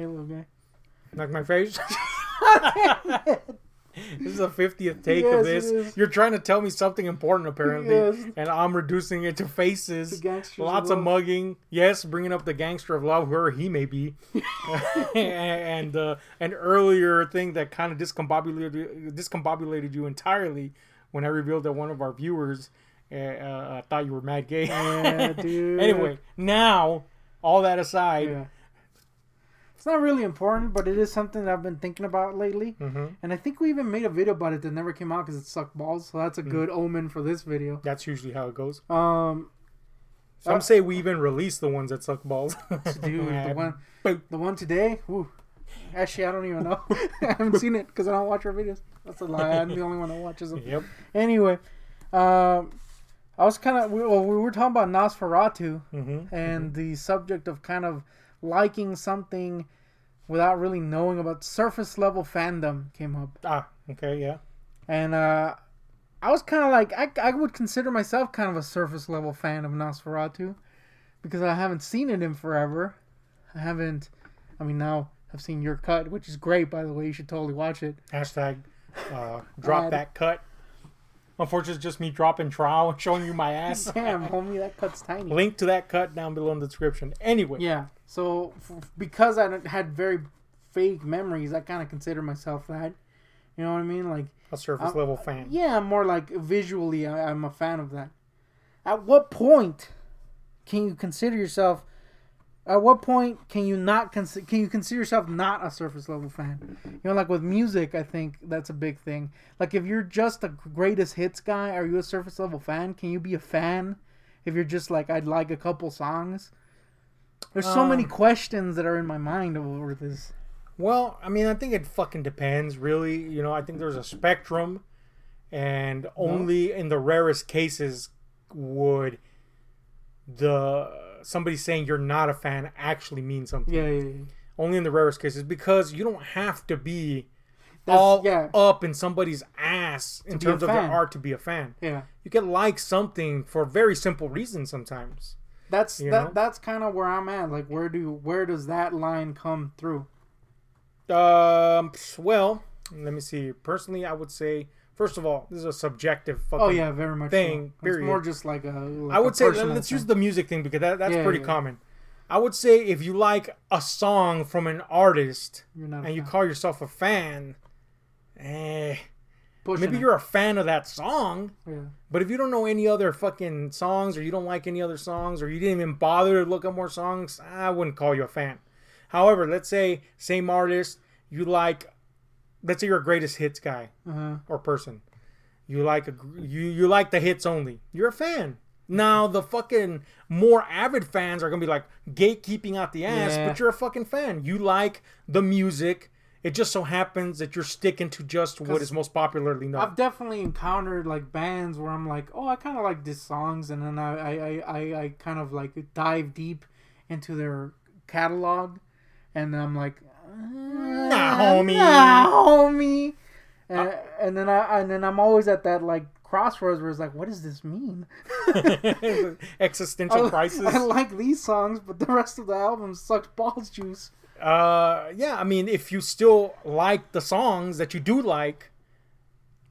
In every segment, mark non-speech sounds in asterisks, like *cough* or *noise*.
Halo guy. Like my face. *laughs* this is the 50th take Yes, of this. You're trying to tell me something important, apparently, Yes. and I'm reducing it to faces. Lots of of mugging. Yes, bringing up the gangster of love, whoever he may be. *laughs* and uh, an earlier thing that kind of discombobulated, discombobulated you entirely when I revealed that one of our viewers uh, uh, thought you were mad gay. Yeah, *laughs* dude. anyway, now, all that aside, Yeah. It's not really important, but it is something that I've been thinking about lately. mhm, And I think we even made a video about it that never came out because it sucked balls. So that's a Mm. good omen for this video. that's usually how it goes. Um, Some Uh, say we even release the ones that suck balls. dude, the *laughs* one, the one today. Whew. Actually, I don't even know. *laughs* I haven't seen it because I don't watch our videos. That's a lie. I'm the only one that watches them. Yep. Anyway, um, I was kind of we, well, we were talking about Nosferatu Mm-hmm. and the subject of kind of liking something without really knowing about surface level fandom came up, Ah, okay, yeah. and uh, I was kind of like I, I would consider myself kind of a surface level fan of Nosferatu because I haven't seen it in forever. I haven't. I mean, now I've seen your cut, which is great, by the way. You should totally watch it. Hashtag uh, drop Ad. that cut. Unfortunately, it's just me dropping trial and showing you my ass. *laughs* Damn, homie, that cut's tiny. Link to that cut down below in the description. Anyway, Yeah. So f- because I had very fake memories, I kind of consider myself that. You know what I mean? Like, a surface Uh, level fan. yeah, I'm more like visually, I, I'm a fan of that. At what point can you consider yourself? At what point can you not consider? Can you consider yourself not a surface level fan? You know, like with music, I think that's a big thing. Like if you're just a greatest hits guy, are you a surface level fan? Can you be a fan if you're just like I'd like a couple songs? There's so many Um, questions that are in my mind over this. Well, I mean, I think it fucking depends, really. You know, I think there's a spectrum, and only in the rarest cases would the somebody saying you're not a fan actually mean something. Yeah, yeah, yeah. Only in the rarest cases because you don't have to be That's- all yeah. up in somebody's ass in To be a terms of their art to be a fan. yeah. You can like something for very simple reasons sometimes. That's You that. know? That's kind of where I'm at. Like, where do where does that line come through? Um, well, let me see. Personally, I would say first of all, this is a subjective fucking Oh yeah, very much. thing, So. period. It's more just like a. Like I would say let's thing. use the music thing because that, that's Yeah, pretty yeah. common. I would say if you like a song from an artist You're not. a and you call yourself a fan, eh, Pushing maybe it. you're a fan of that song. Yeah. But if you don't know any other fucking songs or you don't like any other songs or you didn't even bother to look up more songs, I wouldn't call you a fan. However, let's say same artist, you like let's say you're a greatest hits guy Uh-huh. or person. You like a, you you like the hits only. You're a fan. Now the fucking more avid fans are gonna be like gatekeeping out the ass, Yeah. but you're a fucking fan. You like the music. It just so happens that you're sticking to just what is most popularly known. I've definitely encountered like bands where I'm like, oh, I kind of like these songs, and then I I, I, I, kind of like dive deep into their catalog, and I'm like, nah, homie. nah, homie, uh, and, and then I and then I'm always at that like crossroads where it's like, what does this mean? *laughs* Existential *laughs* I, crisis. I like these songs, but the rest of the album sucks balls juice. Uh, yeah, I mean, if you still like the songs that you do like,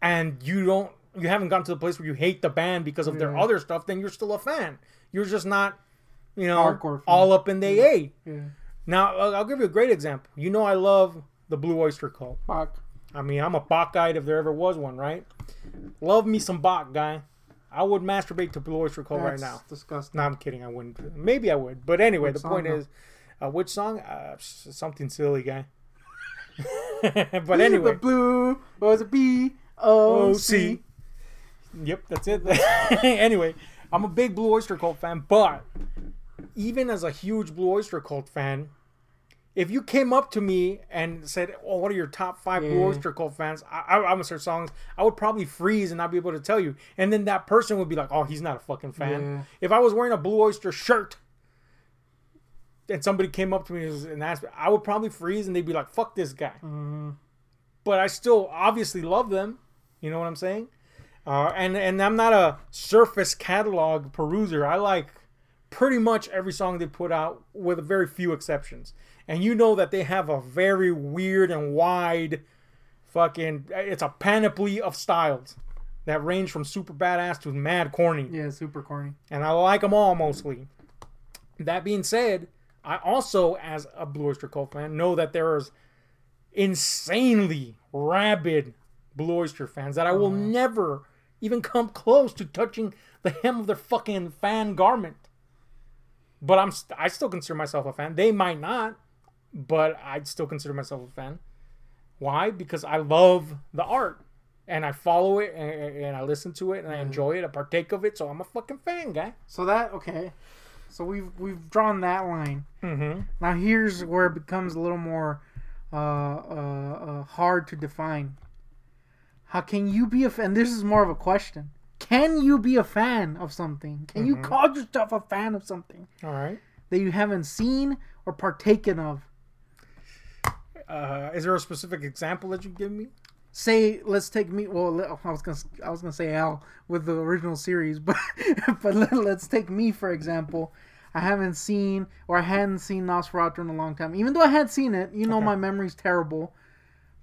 and you don't, you haven't gotten to the place where you hate the band because of their other stuff, then you're still a fan. You're just not, you know, all up in the A. Yeah, Now, I'll give you a great example. You know, I love the Blue Oyster Cult. fuck. I mean, I'm a Bach guy if there ever was one, right? Love me some Bach guy. I would masturbate to Blue Oyster Cult right now. disgusting. No, I'm kidding. I wouldn't. Maybe I would. But anyway, the point is, uh, which song? Uh, something silly, guy. *laughs* but anyway, the blue was a B O. C. Yep, that's it. *laughs* anyway, I'm a big Blue Oyster Cult fan, but even as a huge Blue Oyster Cult fan, if you came up to me and said, "Oh, what are your top five Blue Oyster Cult fans?" I, I, I'm gonna start songs. I would probably freeze and not be able to tell you, and then that person would be like, "Oh, he's not a fucking fan." Yeah. If I was wearing a Blue Oyster shirt and somebody came up to me and asked, me, I would probably freeze and they'd be like, "Fuck this guy." Mm-hmm. But I still obviously love them. You know what I'm saying? Uh, and and I'm not a surface catalog peruser. I like pretty much every song they put out, with very few exceptions. and you know that they have a very weird and wide fucking it's a panoply of styles that range from super badass to mad corny Yeah, super corny. and I like them all mostly. That being said, I also, as a Blue Oyster Cult fan, know that there's insanely rabid Blue Oyster fans that I will uh-huh. never even come close to touching the hem of their fucking fan garment. But I'm st- I still consider myself a fan. They might not, but I'd still consider myself a fan. Why? Because I love the art and I follow it and, and I listen to it and I mm-hmm. enjoy it. I partake of it, so I'm a fucking fan, guy. So that okay. So we've we've drawn that line. Mm-hmm. Now here's where it becomes a little more uh, uh, uh, hard to define. How can you be a fan? This is more of a question. Can you be a fan of something? Can you call yourself a fan of something All right. that you haven't seen or partaken of? Uh, is there a specific example that you give me? Say, let's take me. Well, I was gonna, I was gonna say Al with the original series, *laughs* but but let, let's take me for example. I haven't seen or I hadn't seen Nosferatu in a long time. Even though I had seen it, you know Okay. my memory's terrible.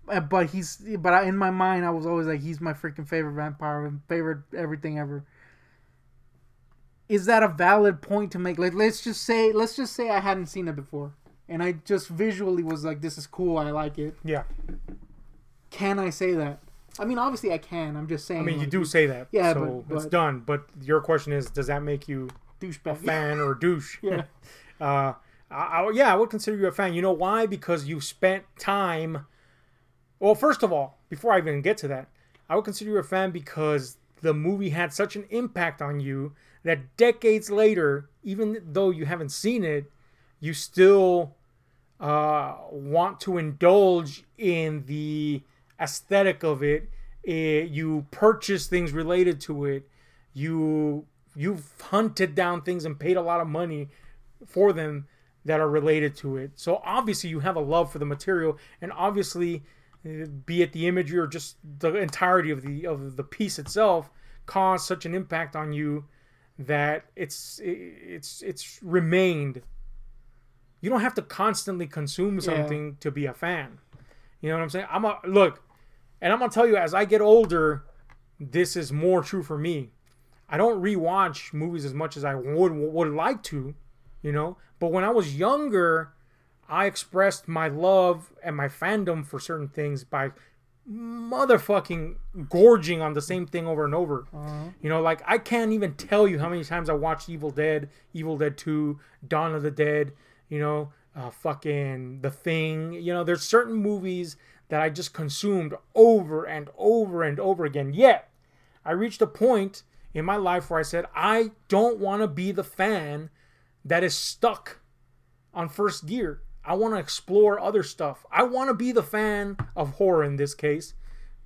Uh, But he's, but I, in my mind, I was always like, he's my freaking favorite vampire, favorite everything ever. Is that a valid point to make? Like, let's just say, let's just say I hadn't seen it before, and I just visually was like, this is cool, I like it. Yeah. Can I say that? I mean, obviously I can. I'm just saying. I mean, you do say that. Yeah, so but- it's done. But your question is, does that make you douchebag. fan or douche? *laughs* Yeah. *laughs* Uh, I, I, yeah, I would consider you a fan. You know why? Because you spent time. Well, first of all, before I even get to that, I would consider you a fan because the movie had such an impact on you that decades later, even though you haven't seen it, you still uh, want to indulge in the aesthetic of it. Eh, you purchase things related to it. You you've hunted down things and paid a lot of money for them that are related to it. So obviously you have a love for the material, and obviously, uh, be it the imagery or just the entirety of the of the piece itself, caused such an impact on you that it's it's it's remained. You don't have to constantly consume something to be a fan. You know what I'm saying? I'm a look, and I'm gonna tell you as I get older, this is more true for me. I don't rewatch movies as much as I would would like to, you know. But when I was younger, I expressed my love and my fandom for certain things by motherfucking gorging on the same thing over and over. You know, like I can't even tell you how many times I watched Evil Dead, Evil Dead 2, Dawn of the Dead, you know, uh, fucking The Thing. You know, there's certain movies that I just consumed over and over and over again. Yet, I reached a point in my life where I said, I don't want to be the fan that is stuck on first gear. I want to explore other stuff. I want to be the fan of horror in this case.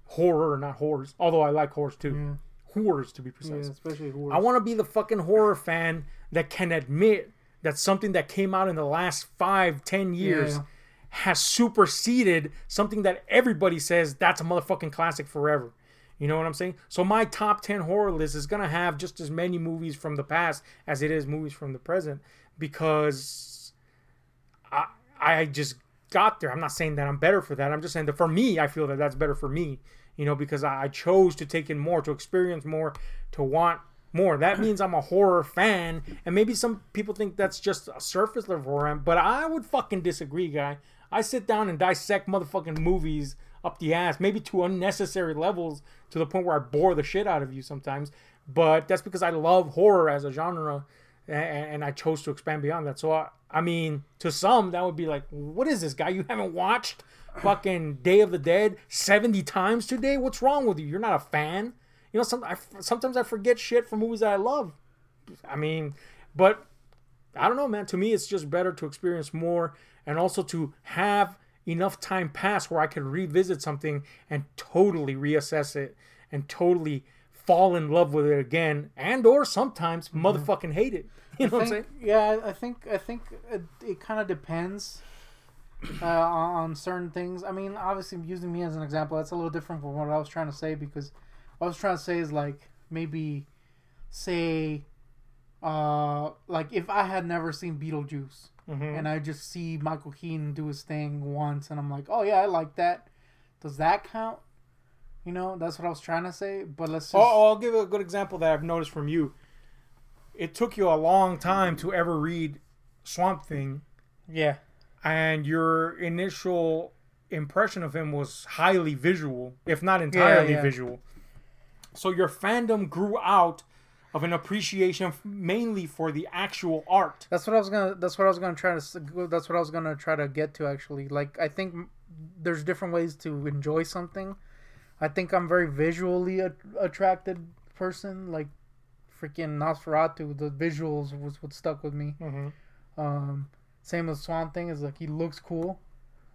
Horror, not horrors. Although I like horrors too. Horrors, to be Yeah, precise. especially horror. I want to be the fucking horror fan that can admit that something that came out in the last five, ten years Yeah. Has superseded something that everybody says that's a motherfucking classic forever. You know what I'm saying? So my top 10 horror list is going to have just as many movies from the past as it is movies from the present because I I just got there. I'm not saying that I'm better for that. I'm just saying that for me, I feel that that's better for me. You know, because I I chose to take in more, to experience more, to want more. That means I'm a horror fan, and maybe some people think that's just a surface level horror, but I would fucking disagree, guy. I sit down and dissect motherfucking movies up the ass, maybe to unnecessary levels, to the point where I bore the shit out of you sometimes. But that's because I love horror as a genre, and I chose to expand beyond that. So I, I mean, to some that would be like, what is this guy? You haven't watched fucking Day of the Dead seventy times today? What's wrong with you? You're not a fan. You know, some I, sometimes I forget shit from movies that I love. I mean, but I don't know, man. To me, it's just better to experience more and also to have enough time pass where I can revisit something and totally reassess it and totally fall in love with it again and or sometimes motherfucking hate it. *laughs* You know I what I'm saying? yeah, I think I think it, it kind of depends uh, on certain things. I mean, obviously, using me as an example, that's a little different from what I was trying to say because what I was trying to say is like maybe say uh, like if I had never seen Beetlejuice hmm and I just see Michael Keaton do his thing once, and I'm like, oh yeah, I like that. Does that count? You know, that's what I was trying to say. But let's just. Oh, I'll give a good example that I've noticed from you. It took you a long time to ever read Swamp Thing, yeah, and your initial impression of him was highly visual, if not entirely yeah. visual. So your fandom grew out of an appreciation mainly for the actual art. that's what I was gonna. That's what I was gonna try to. That's what I was gonna try to get to. Actually, like I think there's different ways to enjoy something. I think I'm very visually a- attracted person. Like freaking Nosferatu, the visuals was what stuck with me. Mm-hmm. Um, same with Swamp Thing is like he looks cool,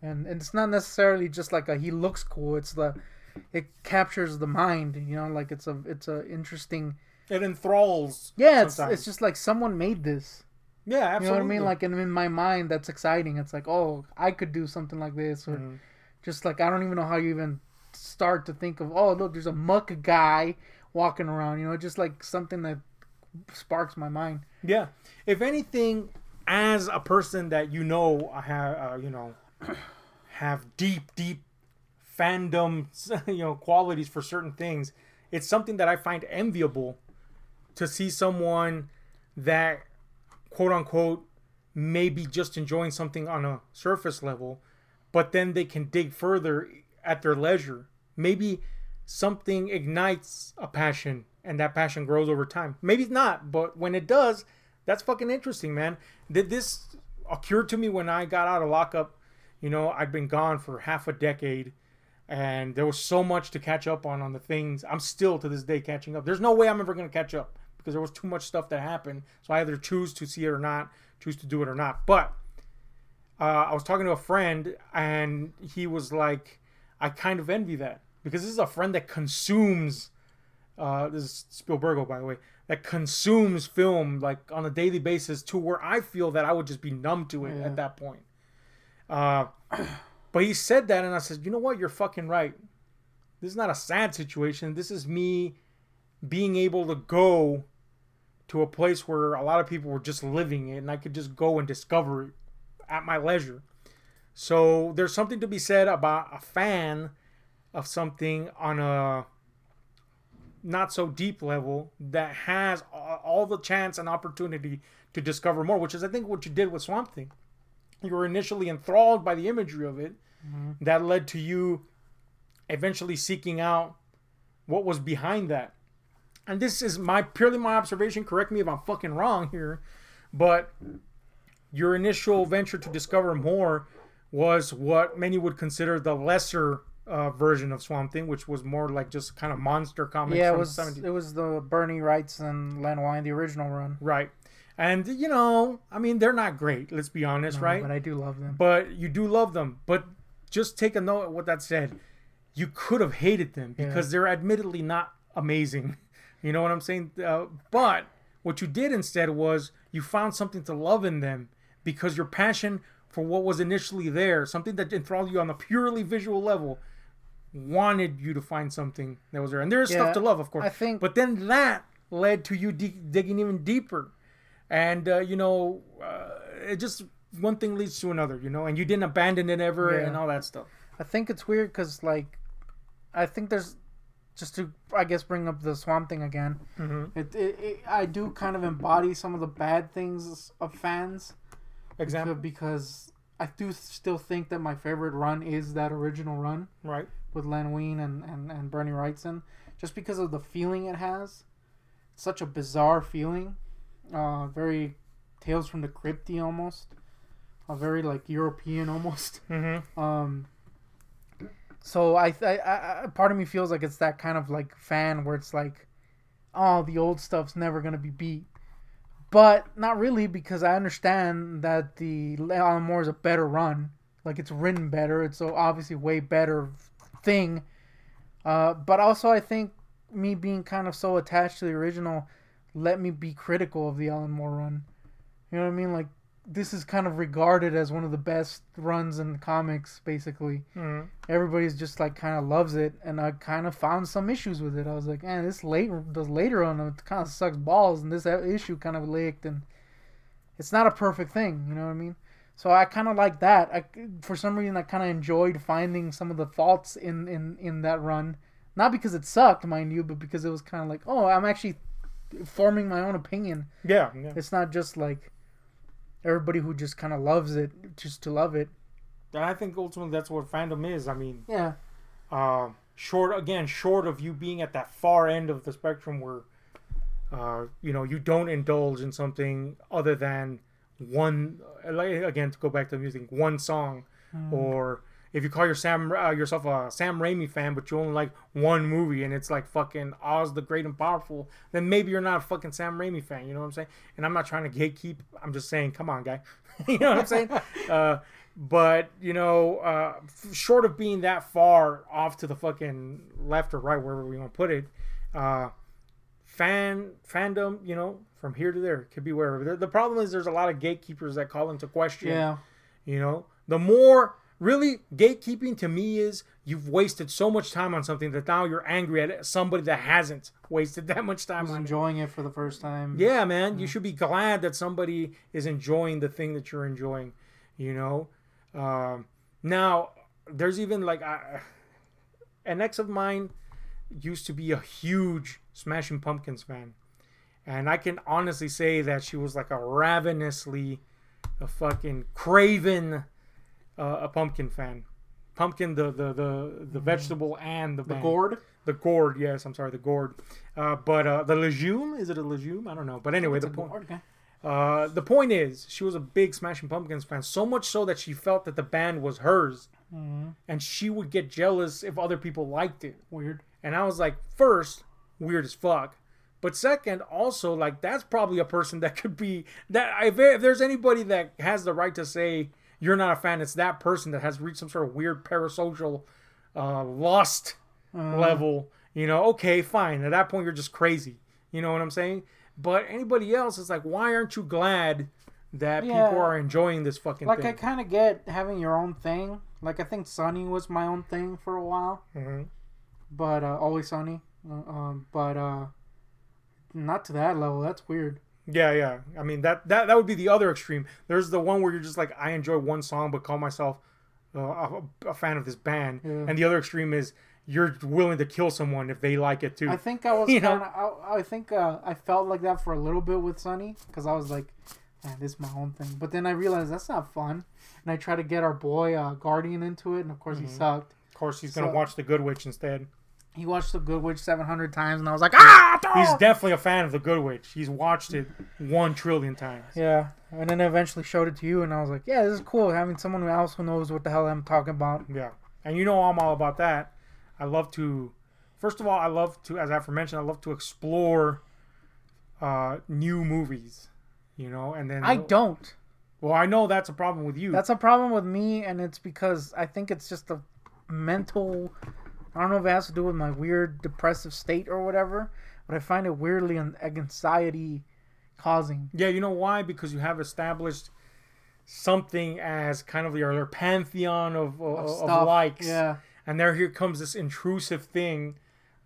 and, and it's not necessarily just like a he looks cool. It's the it captures the mind. You know, like it's a it's a interesting. It enthralls. Yeah, it's sometimes. it's just like someone made this. yeah, absolutely. You know what I mean? Like, and in my mind, that's exciting. It's like, oh, I could do something like this, or Mhm. just like I don't even know how you even start to think of. Oh, look, there's a muck guy walking around. You know, just like something that sparks my mind. Yeah. If anything, as a person that you know, I have uh, you know, *coughs* have deep, deep fandom, *laughs* you know, qualities for certain things. It's something that I find enviable to see someone that, quote unquote, may be just enjoying something on a surface level, but then they can dig further at their leisure. Maybe something ignites a passion and that passion grows over time. Maybe it's not, but when it does, that's fucking interesting, man. Did this occur to me when I got out of lockup? You know, I'd been gone for half a decade and there was so much to catch up on on the things. I'm still to this day catching up. There's no way I'm ever going to catch up because there was too much stuff that happened. So I either choose to see it or not, choose to do it or not. But uh, I was talking to a friend and he was like, I kind of envy that because this is a friend that consumes. Uh, this is Spielbergo, by the way, that consumes film like on a daily basis to where I feel that I would just be numb to it Yeah. at that point. Uh, *clears throat* but he said that, and I said, you know what? You're fucking right. This is not a sad situation. This is me being able to go to a place where a lot of people were just living it, and I could just go and discover it at my leisure. So there's something to be said about a fan of something on a not so deep level that has all the chance and opportunity to discover more, which is I think what you did with Swamp Thing. You were initially enthralled by the imagery of it, mm-hmm. that led to you eventually seeking out what was behind that. And this is my purely my observation. Correct me if I'm fucking wrong here, but your initial venture to discover more was what many would consider the lesser uh, version of Swamp Thing, which was more like just kind of monster comics. yeah, it was the 70s. it was the Bernie Wrightson Len Wein, the original run. right. And you know, I mean, they're not great. Let's be honest, right? But I do love them. but you do love them. But just take a note of what that said. You could have hated them because they're admittedly not amazing. *laughs* You know what I'm saying? Uh, but what you did instead was you found something to love in them because your passion for what was initially there, something that enthralled you on a purely visual level, wanted you to find something that was there. And there's Yeah, stuff to love, of course. I think- But then that led to you dig digging even deeper. And, uh, you know, uh, it just one thing leads to another, you know, and you didn't abandon it ever Yeah. and all that stuff. I think it's weird because like, I think there's just to I guess bring up the Swamp Thing again. Mm-hmm. It, it, it I do kind of embody some of the bad things of fans Example, because I do still think that my favorite run is that original run right? with Len Wein and, and, and Bernie Wrightson, just because of the feeling it has. Such a bizarre feeling, uh, very Tales from the Crypty almost, a very like European *laughs* almost. Mm-hmm. Um, so I, I, I, part of me feels like it's that kind of like fan where it's like, oh, the old stuff's never gonna be beat, but not really because I understand that the Alan Moore is a better run, like it's written better, it's obviously way better thing. Uh, but also I think me being kind of so attached to the original let me be critical of the Alan Moore run. You know what I mean? Like this is kind of regarded as one of the best runs in comics. Basically, Mhm. everybody's just like kind of loves it, and I kind of found some issues with it. I was like, man, this late, this later on, it kind of sucks balls, and this issue kind of leaked, and it's not a perfect thing. You know what I mean? So I kind of like that. I, for some reason, I kind of enjoyed finding some of the faults in, in, in that run. Not because it sucked, mind you, but because it was kind of like, oh, I'm actually forming my own opinion. Yeah, yeah. It's not just like everybody who just kind of loves it just to love it. And I think ultimately that's what fandom is. I mean, Yeah. uh, short again, short of you being at that far end of the spectrum where, uh, you know, you don't indulge in something other than one. like, Again, to go back to the music, one song, or if you call your Sam uh, yourself a Sam Raimi fan, but you only like one movie and it's like fucking Oz the Great and Powerful, then maybe you're not a fucking Sam Raimi fan. You know what I'm saying? And I'm not trying to gatekeep. I'm just saying, come on, guy. *laughs* you know what I'm saying? *laughs* uh, but you know, uh, short of being that far off to the fucking left or right, wherever we want to put it, uh, fan fandom, you know, from here to there could be wherever. The, the problem is there's a lot of gatekeepers that call into question. Yeah. You know, the more really gatekeeping to me is you've wasted so much time on something that now you're angry at somebody that hasn't wasted *laughs* that much time was on it. enjoying it for the first time. Yeah, man, you should be glad that somebody is enjoying the thing that you're enjoying. You know, um, now there's even like I, *sighs* an ex of mine used to be a huge Smashing Pumpkins fan, and I can honestly say that she was like a ravenously, a fucking craven, uh, a pumpkin fan. Pumpkin, the the the, the vegetable and the The band. gourd. The gourd, yes, I'm sorry, the gourd. Uh, but uh, the legume, is it a legume? I don't know. But anyway, the point. okay. Uh, the point is, she was a big Smashing Pumpkins fan, so much so that she felt that the band was hers, Mhm. and she would get jealous if other people liked it. Weird. And I was like, first, weird as fuck, but second, also like that's probably a person that could be that if, if there's anybody that has the right to say you're not a fan, it's that person that has reached some sort of weird parasocial uh, lust Uh, level. You know, okay, fine. At that point, you're just crazy. You know what I'm saying? But anybody else is like, why aren't you glad that Yeah. people are enjoying this fucking Like I kind of get having your own thing. Like I think Sunny was my own thing for a while, hmm but uh, always Sunny. Uh, um, but uh, not to that level. That's weird. Yeah, yeah. I mean that that that would be the other extreme. There's the one where you're just like, I enjoy one song, but call myself uh, a, a fan of this band, Yeah. and the other extreme is you're willing to kill someone if they like it too. I think I was *laughs* kind of. I, I think uh, I felt like that for a little bit with Sunny because I was like, man, this is my own thing. But then I realized that's not fun, and I tried to get our boy uh, Guardian into it, and of course he sucked. of course, he's gonna watch The Good Witch instead. He watched The Good Witch 700 times, and I was like, ah! He's definitely a fan of The Good Witch. He's watched it one trillion times. Yeah, and then I eventually showed it to you, and I was like, yeah, this is cool having someone else who knows what the hell I'm talking about. Yeah, and you know I'm all about that. I love to, first of all, I love to, as I've mentioned, I love to explore uh, new movies. You know, and then I don't. Well, I know that's a problem with you. That's a problem with me, and it's because I think it's just a mental. I don't know if it has to do with my weird depressive state or whatever, but I find it weirdly an anxiety causing. yeah, you know why? Because you have established something as kind of your, pantheon of, of, of Stuff. likes. Yeah. and there here comes this intrusive thing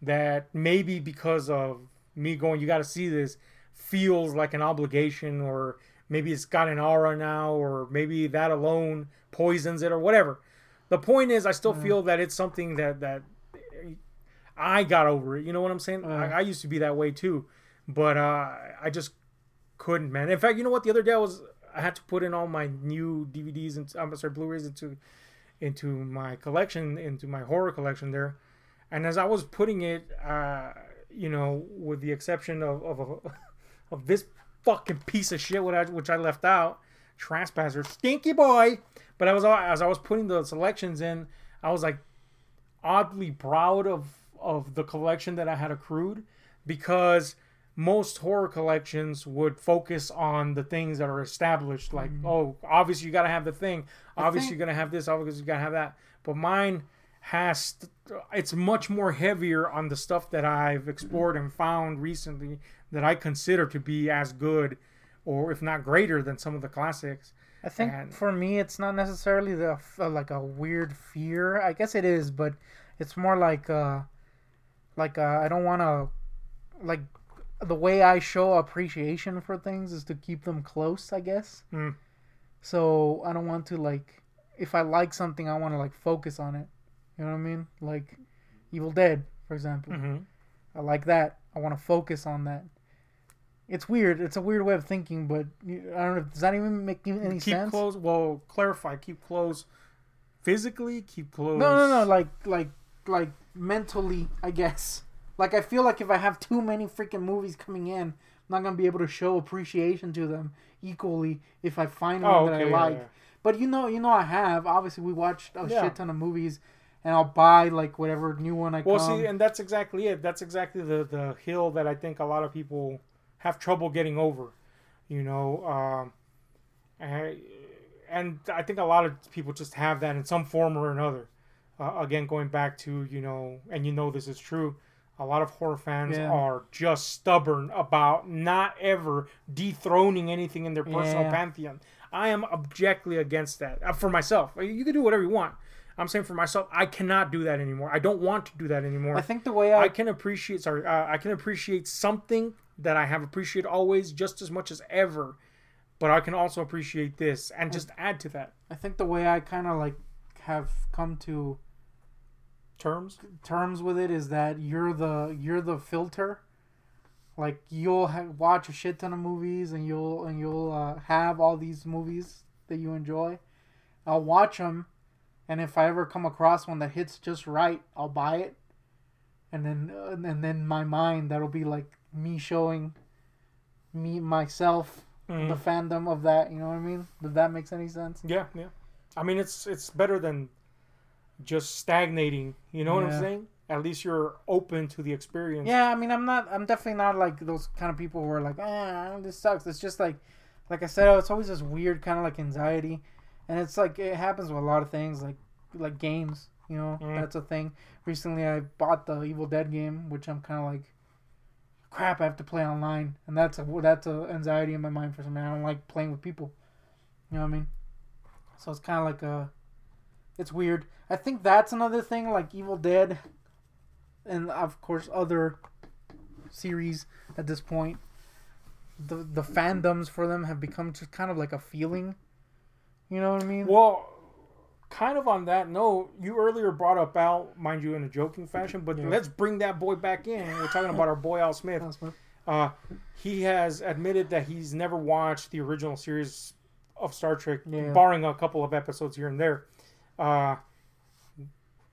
that maybe because of me going you got to see this feels like an obligation or maybe it's got an aura now or maybe that alone poisons it or whatever the point is i still feel that it's something that that i got over it. You know what i'm saying? I, I used to be that way too. But uh i just couldn't man. In fact you know what? The other day i was i had to put in all my new dvds and i'm sorry blu-rays into into my collection, into my horror collection there. And as I was putting it, uh, you know, with the exception of of, *laughs* of this fucking piece of shit, which I, which I left out, Trespasser, stinky boy. But I was as I was putting the selections in, I was like oddly proud of of the collection that I had accrued because most horror collections would focus on the things that are established like oh obviously you got to have the thing obviously think- you're going to have this obviously you got to have that but mine has it's much more heavier on the stuff that I've explored and found recently that I consider to be as good or if not greater than some of the classics. I think And- for me, it's not necessarily the uh, like a weird fear. I guess it is, but it's more like uh, like uh, I don't want to like the way I show appreciation for things is to keep them close. I guess. Mm. So I don't want to like if I like something, I want to like focus on it. You know what I mean? Like Evil Dead, for example. hmm I like that. I want to focus on that. It's weird. It's a weird way of thinking, but I don't know. Does that even make any keep sense? close. Well, clarify. Keep close. Physically, keep close. No, no, no. Like, like, like mentally, I guess. Like, I feel like if I have too many freaking movies coming in, I'm not gonna be able to show appreciation to them equally if I find one Oh, that I yeah, like. yeah. But you know, you know, I have. Obviously, we watched a Yeah. shit ton of movies, and I'll buy like whatever new one I Well, come. see, and that's exactly it. That's exactly the the hill that I think a lot of people have trouble getting over. You know, um, I- and I think a lot of people just have that in some form or another. Uh, again, going back to you know, and you know this is true. A lot of horror fans Yeah. are just stubborn about not ever dethroning anything in their personal Yeah. pantheon. I am objectly against that. Uh, for myself, you can do whatever you want. I'm saying for myself, I cannot do that anymore. I don't want to do that anymore. I think the way I, I can appreciate sorry, uh, I can appreciate something that I have appreciated always just as much as ever, but I can also appreciate this and just add to that I think the way I kind of like have come to terms. terms with it is that you're the you're the filter. Like you'll ha- watch a shit ton of movies and you'll and you'll uh, have all these movies that you enjoy. I'll watch them, and if I ever come across one that hits just right, I'll buy it. And then uh, and then my mind that'll be like me showing me myself Mhm. the fandom of that. You know what I mean? If that makes any sense. Yeah, yeah. I mean, it's it's better than just stagnating. You know what I'm saying? At least you're open to the experience. Yeah, I mean, I'm not. I'm definitely not like those kind of people who are like, ah, this sucks. It's just like, like I said, it's always this weird kind of like anxiety, and it's like it happens with a lot of things, like like games. You know, Mm. that's a thing. Recently, I bought the Evil Dead game, which I'm kind of like, crap, I have to play online, and that's a that's a anxiety in my mind for some reason. I don't like playing with people. You know what I mean? So it's kind of like a, it's weird. I think that's another thing, like Evil Dead, and of course other series at this point. The the fandoms for them have become just kind of like a feeling. You know what I mean? Well, kind of on that note, you earlier brought up Al, mind you, in a joking fashion, but Yeah. let's bring that boy back in. We're talking about our boy Al Smith. Al Smith. Uh, he has admitted that he's never watched the original series of Star Trek, Yeah. barring a couple of episodes here and there. Uh,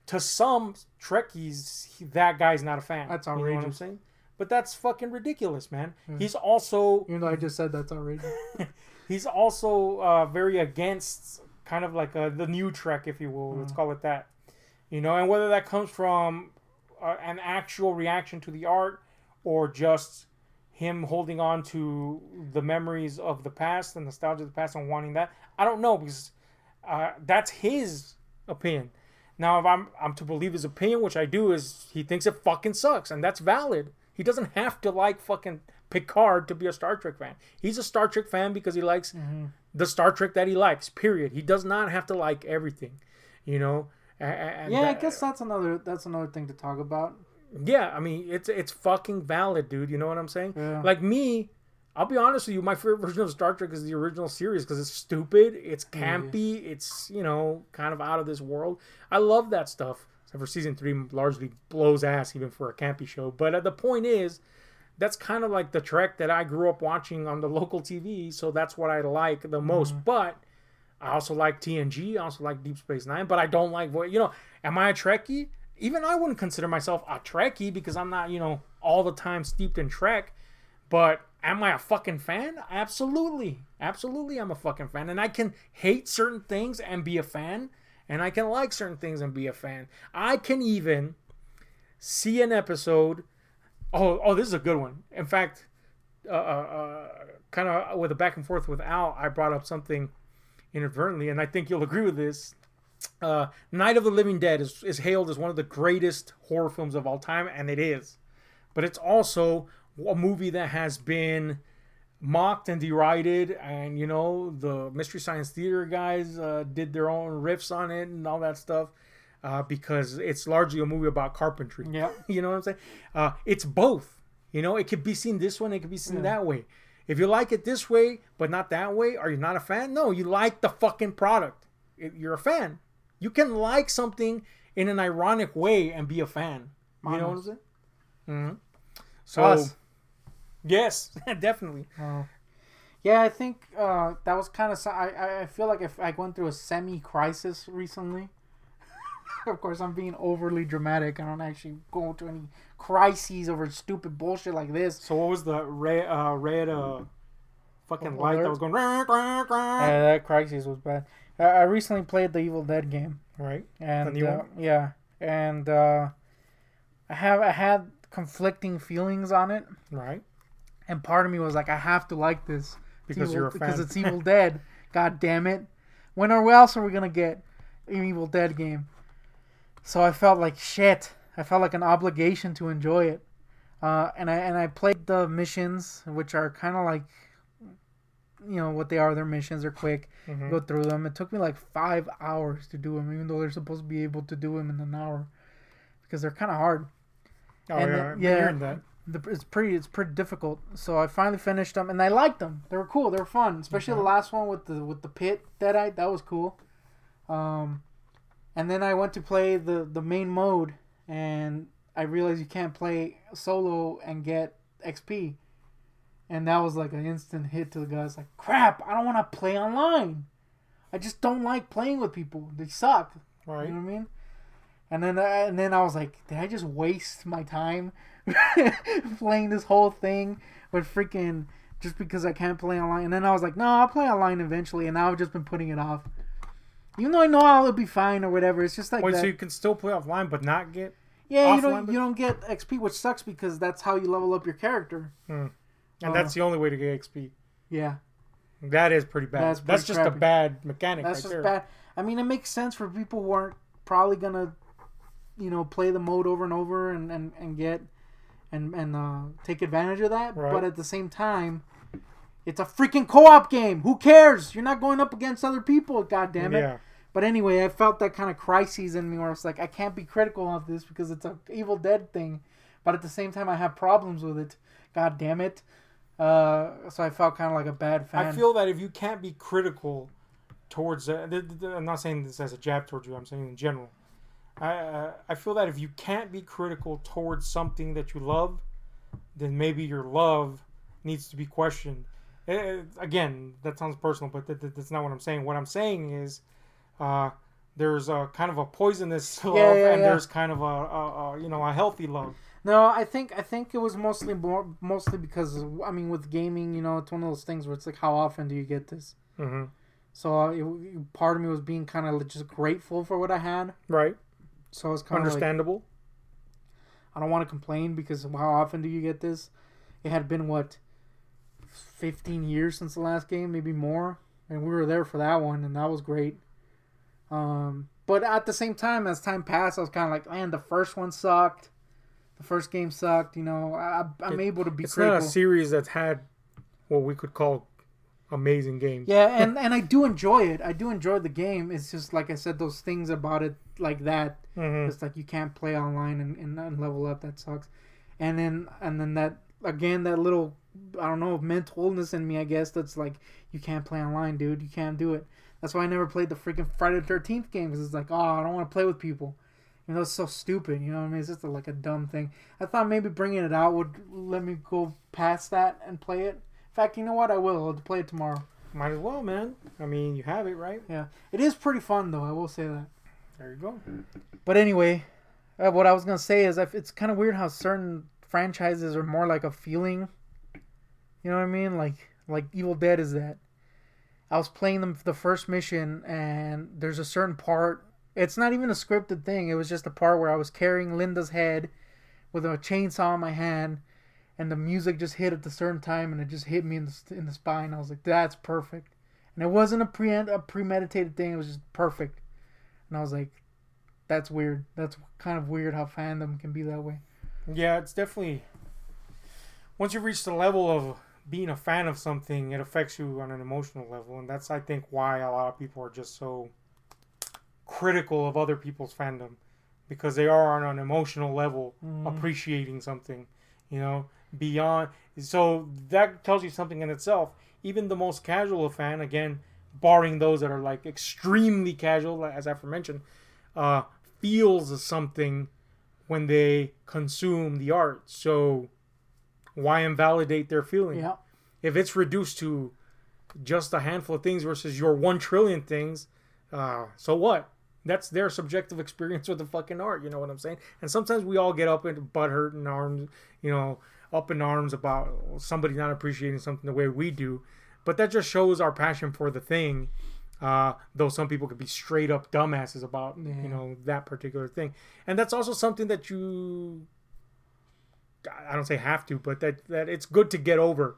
to some Trekkies, he, that guy's not a fan. That's You know what I'm outrageous. saying? But that's fucking ridiculous, man. He's also You know, I just said that's outrageous. *laughs* he's also uh, very against kind of like uh the new Trek, if you will. Let's call it that. You know, and whether that comes from uh, an actual reaction to the art or just him holding on to the memories of the past, the nostalgia of the past, and wanting that, I don't know because uh, that's his opinion. Now, if I'm I'm to believe his opinion, which I do, is he thinks it fucking sucks, and that's valid. He doesn't have to like fucking Picard to be a Star Trek fan. He's a Star Trek fan because he likes mm-hmm. the Star Trek that he likes. Period. He does not have to like everything, you know. And yeah, I guess that's another that's another thing to talk about. yeah, I mean, it's it's fucking valid, dude. You know what I'm saying? Yeah. Like me, I'll be honest with you. My favorite version of Star Trek is the original series because it's stupid, it's campy, it's you know kind of out of this world. I love that stuff. Except for season three, largely blows ass even for a campy show. But uh, the point is, that's kind of like the Trek that I grew up watching on the local TV. So that's what I like the most. But I also like TNG. I also like Deep Space Nine, but I don't like what you know. Am I a Trekkie? Even I wouldn't consider myself a Trekkie because I'm not you know all the time steeped in Trek. But am I a fucking fan? Absolutely, absolutely, I'm a fucking fan, and I can hate certain things and be a fan, and I can like certain things and be a fan. I can even see an episode. Oh, oh, this is a good one. In fact, uh, uh, uh, kind of with a back and forth with Al, I brought up something inadvertently, and I think you'll agree with this. Uh, Night of the Living Dead is, is hailed as one of the greatest horror films of all time, and it is. But it's also a movie that has been mocked and derided, and you know the Mystery Science Theater guys uh, did their own riffs on it and all that stuff. Uh, because it's largely a movie about carpentry. Yeah. *laughs* you know what I'm saying? Uh, it's both. You know, it could be seen this way, it could be seen Yeah. that way. If you like it this way, but not that way, are you not a fan? No, you like the fucking product. You're a fan. You can like something in an ironic way and be a fan. You know what I'm saying? hmm So, Us. Yes, *laughs* definitely. Oh. Yeah, I think uh, that was kind of. I I- I feel like if I went through a semi crisis recently. *laughs* of course, I'm being overly dramatic. I don't actually go to any crises over stupid bullshit like this. So, what was the red, uh, red, uh, fucking light that was going? Rah, rah, rah. Yeah, that crisis was bad. I, I recently played the Evil Dead game, right. and new uh, one? yeah, and uh, I have I had conflicting feelings on it, Right. And part of me was like, I have to like this Because Evil- you're a *laughs* fan. because it's Evil *laughs* Dead. God damn it! When or else are we gonna get an Evil Dead game? So I felt like shit. I felt like an obligation to enjoy it, uh, and I and I played the missions, which are kind of like, you know, what they are. Their missions are quick. Mhm. Go through them. It took me like five hours to do them, even though they're supposed to be able to do them in an hour, because they're kind of hard. Oh, and yeah. then- yeah. The, it's pretty it's pretty difficult. So I finally finished them, and I liked them. They were cool. They were fun, especially the last one with the with the pit that I That was cool. Um, and then I went to play the the main mode, and I realized you can't play solo and get XP. And that was like an instant hit to the guys. Like crap, I don't want to play online. I just don't like playing with people. They suck. Right. You know what I mean? And then, uh, and then I was like, did I just waste my time *laughs* playing this whole thing with freaking just because I can't play online? And then I was like, no, I'll play online eventually. And now I've just been putting it off, even though I know I'll be fine or whatever. It's just like Wait, that. so you can still play offline, but not get. yeah, you don't but- you don't get XP, which sucks because that's how you level up your character. And Uh, that's the only way to get XP. Yeah, That is pretty bad. That's That's, pretty just a bad mechanic that's right just there. bad. I mean, it makes sense for people who aren't probably gonna, you know, play the mode over and over and and, and get and and uh, take advantage of that. Right. But at the same time, it's a freaking co-op game. Who cares? You're not going up against other people. God damn it. Yeah. But anyway, I felt that kind of crisis in me where it's like I can't be critical of this because it's a Evil Dead thing, but at the same time I have problems with it. God damn it. Uh, so I felt kind of like a bad fan. I feel that if you can't be critical towards, uh, I'm not saying this as a jab towards you. I'm saying in general. I uh, I feel that if you can't be critical towards something that you love, then maybe your love needs to be questioned. Uh, again, that sounds personal, but that, that- that's not what I'm saying. What I'm saying is, uh, there's a kind of a poisonous *laughs* love, yeah, and yeah. there's kind of a, a, a you know a healthy love. No, I think I think it was mostly more mostly because I mean with gaming, you know, it's one of those things where it's like how often do you get this? hmm So uh, it, part of me was being kind of just grateful for what I had. Right. So I was kind of like, Understandable. I don't want to complain because how often do you get this? It had been what, fifteen years since the last game, maybe more, and we were there for that one, and that was great. Um, but at the same time, as time passed, I was kind of like, man, the first one sucked. The first game sucked. You know, I, I'm It- able to be it's critical. not a series that's had what we could call amazing game. Yeah, and and I do enjoy it. I do enjoy the game. It's just like I said, those things about it like that. Mhm. It's like you can't play online and, and, and level up. That sucks. And then and then that again that little I don't know mental illness in me. I guess that's like you can't play online, dude. You can't do it. That's why I never played the freaking Friday the Thirteenth game because it's like oh I don't want to play with people. You know it's so stupid. You know what I mean? It's just a, like a dumb thing. I thought maybe bringing it out would let me go past that and play it. Fact, you know what? I will. I'll play it tomorrow. Might as well, man. I mean, you have it, right? Yeah, it is pretty fun though. I will say that. There you go. But anyway, uh, what I was gonna say is, if it's kind of weird how certain franchises are more like a feeling. You know what I mean? Like like Evil Dead is that. I was playing them the first mission, and there's a certain part. It's not even a scripted thing. It was just a part where I was carrying Linda's head with a chainsaw in my hand, and the music just hit at the certain time, and it just hit me in the in the spine. I was like, "That's perfect," and it wasn't a pre a premeditated thing. It was just perfect, and I was like, "That's weird. That's kind of weird how fandom can be that way." Yeah, it's definitely once you reach the level of being a fan of something, it affects you on an emotional level, and that's I think why a lot of people are just so critical of other people's fandom because they are on an emotional level Mm. appreciating something, you know, beyond. So that tells you something in itself. Even the most casual fan, again, barring those that are like extremely casual, as aforementioned, uh, feels something when they consume the art. So why invalidate their feeling? Yeah. If it's reduced to just a handful of things versus your one trillion things, uh, so what? That's their subjective *laughs* experience with the fucking art. You know what I'm saying? And sometimes we all get up and butt hurt and arms, you know, up in arms about somebody not appreciating something the way we do. But that just shows our passion for the thing. Uh, though some people could be straight up dumbasses about Yeah. you know that particular thing, and that's also something that you I don't say have to, but that that it's good to get over.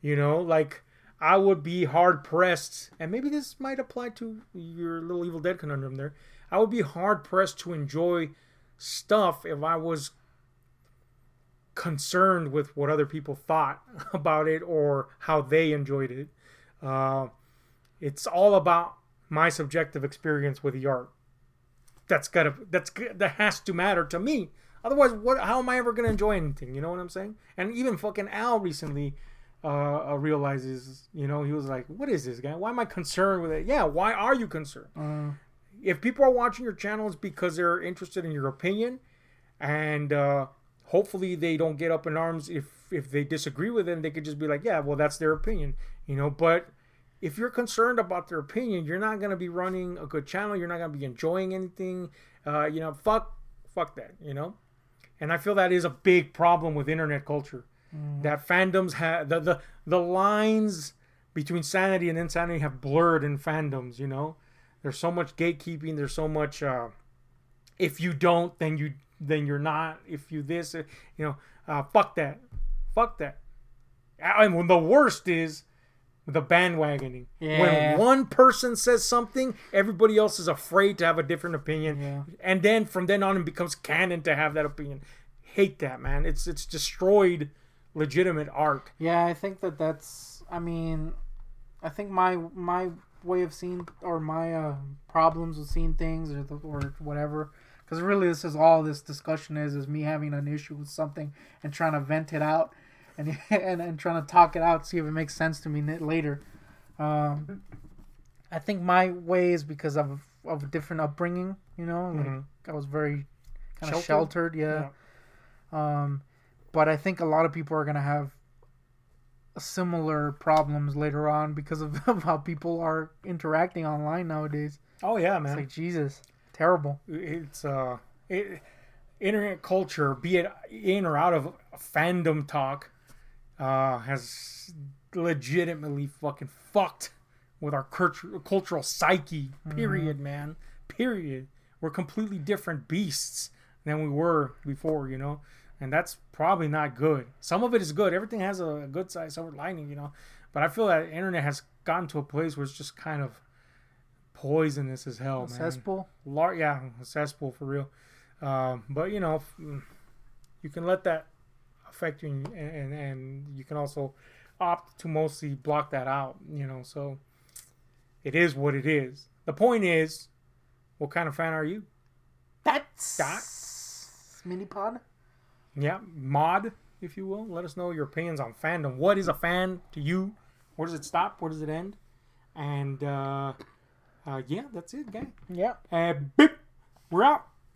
You know, like I would be hard pressed, and maybe this might apply to your little Evil Dead conundrum there. I would be hard pressed to enjoy stuff if I was concerned with what other people thought *laughs* about it or how they enjoyed it. Uh, it's all about my subjective experience with the art. That's gotta that's that has to matter to me. Otherwise, what? How am I ever gonna enjoy anything? You know what I'm saying? And even fucking Al recently uh, realizes, you know, he was like, "What is this guy? Why am I concerned with it? Yeah, why are you concerned? Uh, If people are watching your channel, it's because they're interested in your opinion, and uh, hopefully they don't get up in arms if if they disagree with it. And they could just be like, "Yeah, well, that's their opinion," you know. But if you're concerned about their opinion, you're not gonna be running a good channel. You're not gonna be enjoying anything. Uh, you know, fuck, fuck that. You know. And I feel that is a big problem with internet culture. That fandoms have the, the the lines between sanity and insanity have blurred in fandoms. You know, there's so much gatekeeping. There's so much. Uh, if you don't, then you then you're not. If you this, uh, you know, uh, fuck that, fuck that. And when the worst is the bandwagoning. Yeah. When one person says something, everybody else is afraid to have a different opinion, Yeah. and then from then on, it becomes canon to have that opinion. Hate that, man. It's it's destroyed legitimate art. yeah, I think that that's. I mean, I think my my way of seeing or my uh, problems with seeing things or the, or whatever. Because really, this is all this discussion is is me having an issue with something and trying to vent it out, and *laughs* and, and trying to talk it out, see if it makes sense to me later. Um, I think my way is because of of a different upbringing. You know, like Mhm. I was very kind of Sheltered? sheltered. yeah. Um, but I think a lot of people are gonna have similar problems later on because of, *laughs* of how people are interacting online nowadays. Oh yeah, It's man. like Jesus, terrible. it's uh it, internet culture be it in or out of fandom talk uh has legitimately fucking fucked with our cultural psyche period man. Period. We're completely different beasts than we were before you know? And that's probably not good. Some of it is good. Everything has a good side silver lining you know? But i feel that internet has gotten to a place where it's just kind of poisonous as hell man Cesspool. lar- yeah, a cesspool for real. Um, but you know, mm, you can let that affect you, and, and and you can also opt to mostly block that out. You know, so it is what it is. The point is, what kind of fan are you? That's mini pod. Yeah, mod, if you will. Let us know your opinions on fandom. What is a fan to you? Where does it stop? Where does it end? And uh, uh, yeah, that's it, gang. Yeah. Uh, beep. We're out.